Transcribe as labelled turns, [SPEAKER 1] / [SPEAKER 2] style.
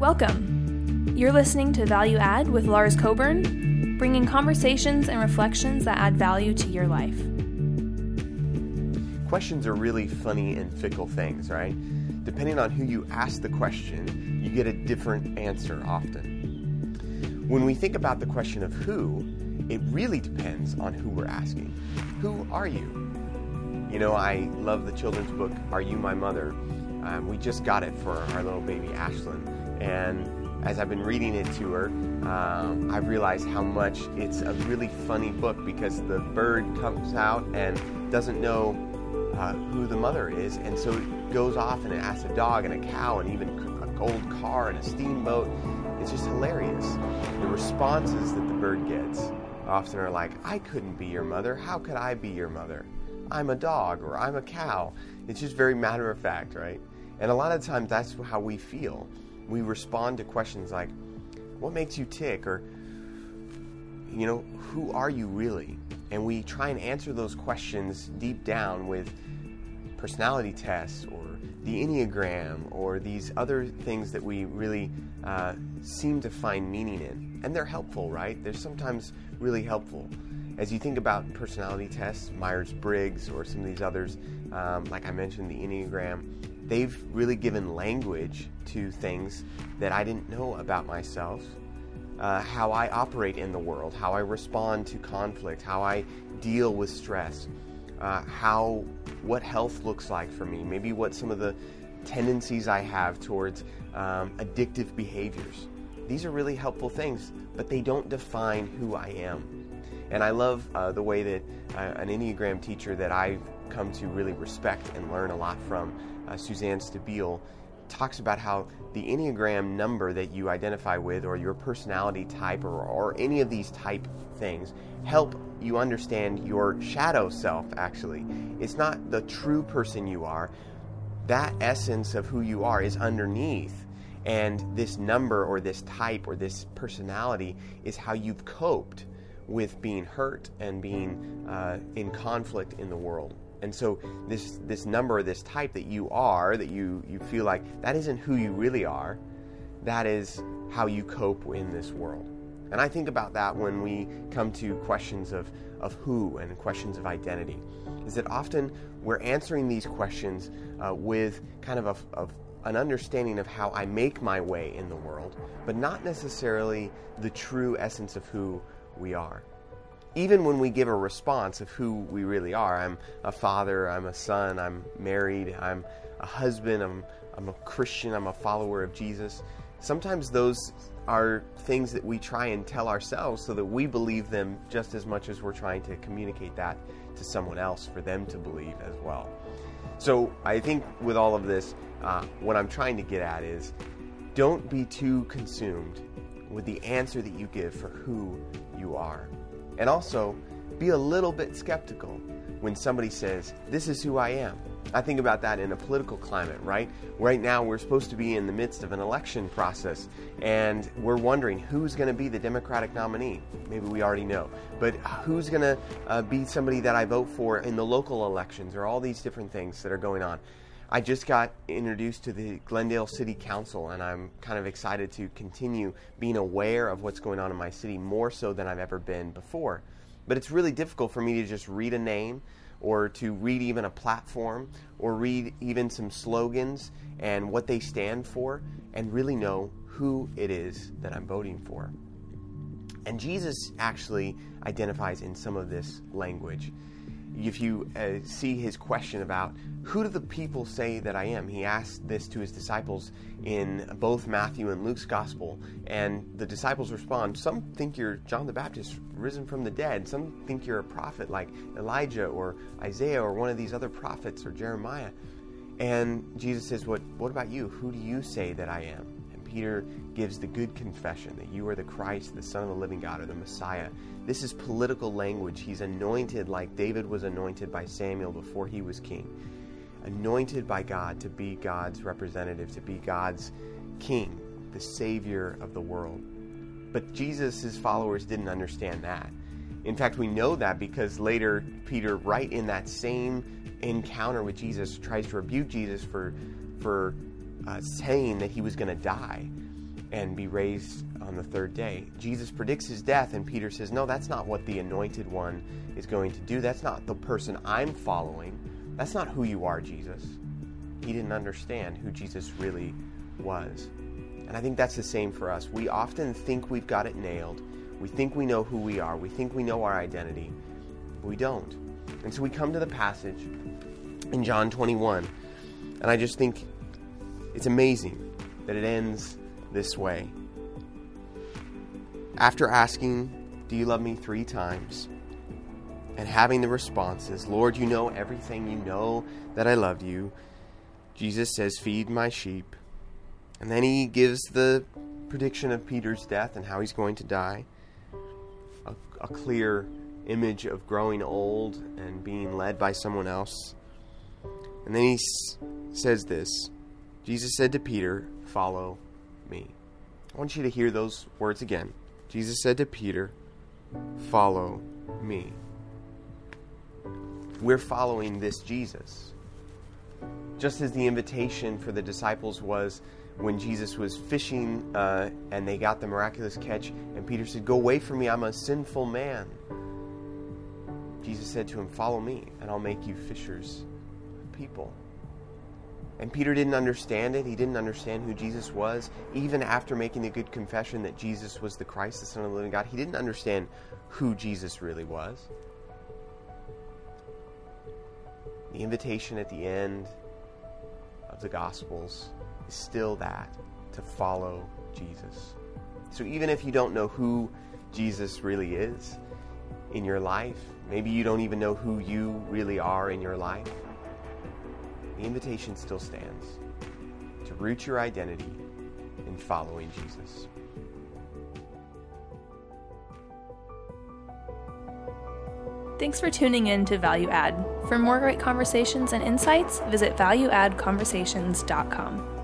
[SPEAKER 1] Welcome. You're listening to Value Add with Lars Coburn, bringing conversations and reflections that add value to your life.
[SPEAKER 2] Questions are really funny and fickle things, right? Depending on who you ask the question, you get a different answer often. When we think about the question of who, it really depends on who we're asking. Who are you? You know, I love the children's book, Are You My Mother? Um, we just got it for our little baby Ashlyn. And as I've been reading it to her, um, I've realized how much it's a really funny book because the bird comes out and doesn't know uh, who the mother is, and so it goes off and it asks a dog and a cow and even a gold car and a steamboat. It's just hilarious. The responses that the bird gets often are like, I couldn't be your mother. How could I be your mother? I'm a dog or I'm a cow. It's just very matter of fact, right? And a lot of times that's how we feel. We respond to questions like, What makes you tick? or you know, who are you really? And we try and answer those questions deep down with personality tests or the Enneagram or these other things that we really uh, seem to find meaning in. And they're helpful, right? They're sometimes really helpful. As you think about personality tests, Myers Briggs, or some of these others, um, like I mentioned, the Enneagram, they've really given language to things that I didn't know about myself. Uh, how I operate in the world, how I respond to conflict, how I deal with stress, uh, how what health looks like for me, maybe what some of the tendencies I have towards um, addictive behaviors. These are really helpful things, but they don't define who I am. And I love uh, the way that uh, an Enneagram teacher that I've come to really respect and learn a lot from, uh, Suzanne Stabile, talks about how the Enneagram number that you identify with, or your personality type, or, or any of these type things, help you understand your shadow self, actually. It's not the true person you are. That essence of who you are is underneath. And this number, or this type, or this personality is how you've coped with being hurt and being uh, in conflict in the world. And so this this number, this type that you are, that you you feel like that isn't who you really are. That is how you cope in this world. And I think about that when we come to questions of, of who and questions of identity. Is that often we're answering these questions uh, with kind of a, of an understanding of how I make my way in the world, but not necessarily the true essence of who we are. Even when we give a response of who we really are, I'm a father, I'm a son, I'm married, I'm a husband, I'm, I'm a Christian, I'm a follower of Jesus. Sometimes those are things that we try and tell ourselves so that we believe them just as much as we're trying to communicate that to someone else for them to believe as well. So I think with all of this, uh, what I'm trying to get at is don't be too consumed with the answer that you give for who you are. And also, be a little bit skeptical when somebody says, This is who I am. I think about that in a political climate, right? Right now, we're supposed to be in the midst of an election process, and we're wondering who's going to be the Democratic nominee. Maybe we already know. But who's going to uh, be somebody that I vote for in the local elections, or all these different things that are going on. I just got introduced to the Glendale City Council, and I'm kind of excited to continue being aware of what's going on in my city more so than I've ever been before. But it's really difficult for me to just read a name or to read even a platform or read even some slogans and what they stand for and really know who it is that I'm voting for. And Jesus actually identifies in some of this language if you uh, see his question about who do the people say that I am, he asked this to his disciples in both Matthew and Luke's gospel, and the disciples respond Some think you're John the Baptist risen from the dead, some think you're a prophet like Elijah or Isaiah or one of these other prophets or Jeremiah. And Jesus says, What, what about you? Who do you say that I am? Peter gives the good confession that you are the Christ, the Son of the living God, or the Messiah. This is political language. He's anointed like David was anointed by Samuel before he was king. Anointed by God to be God's representative, to be God's king, the Savior of the world. But Jesus' followers didn't understand that. In fact, we know that because later Peter, right in that same encounter with Jesus, tries to rebuke Jesus for, for uh, saying that he was going to die. and be raised on the third day. Jesus predicts his death, and Peter says, No, that's not what the anointed one is going to do. That's not the person I'm following. That's not who you are, Jesus. He didn't understand who Jesus really was. And I think that's the same for us. We often think we've got it nailed. We think we know who we are. We think we know our identity. We don't. And so we come to the passage in John 21. And I just think it's amazing that it ends this way. After asking, Do you love me three times? And having the responses, Lord, you know everything. You know that I love you. Jesus says, Feed my sheep. And then he gives the prediction of Peter's death and how he's going to die. A, a clear image of growing old and being led by someone else. And then he s- says this Jesus said to Peter, Follow me. I want you to hear those words again. Jesus said to Peter, Follow me. We're following this Jesus. Just as the invitation for the disciples was when Jesus was fishing uh, and they got the miraculous catch, and Peter said, Go away from me, I'm a sinful man. Jesus said to him, Follow me, and I'll make you fishers of people. And Peter didn't understand it. He didn't understand who Jesus was. Even after making the good confession that Jesus was the Christ, the Son of the living God, he didn't understand who Jesus really was. The invitation at the end of the Gospels is still that to follow Jesus. So even if you don't know who Jesus really is in your life, maybe you don't even know who you really are in your life the invitation still stands to root your identity in following Jesus.
[SPEAKER 1] Thanks for tuning in to Value Add. For more great conversations and insights, visit valueaddconversations.com.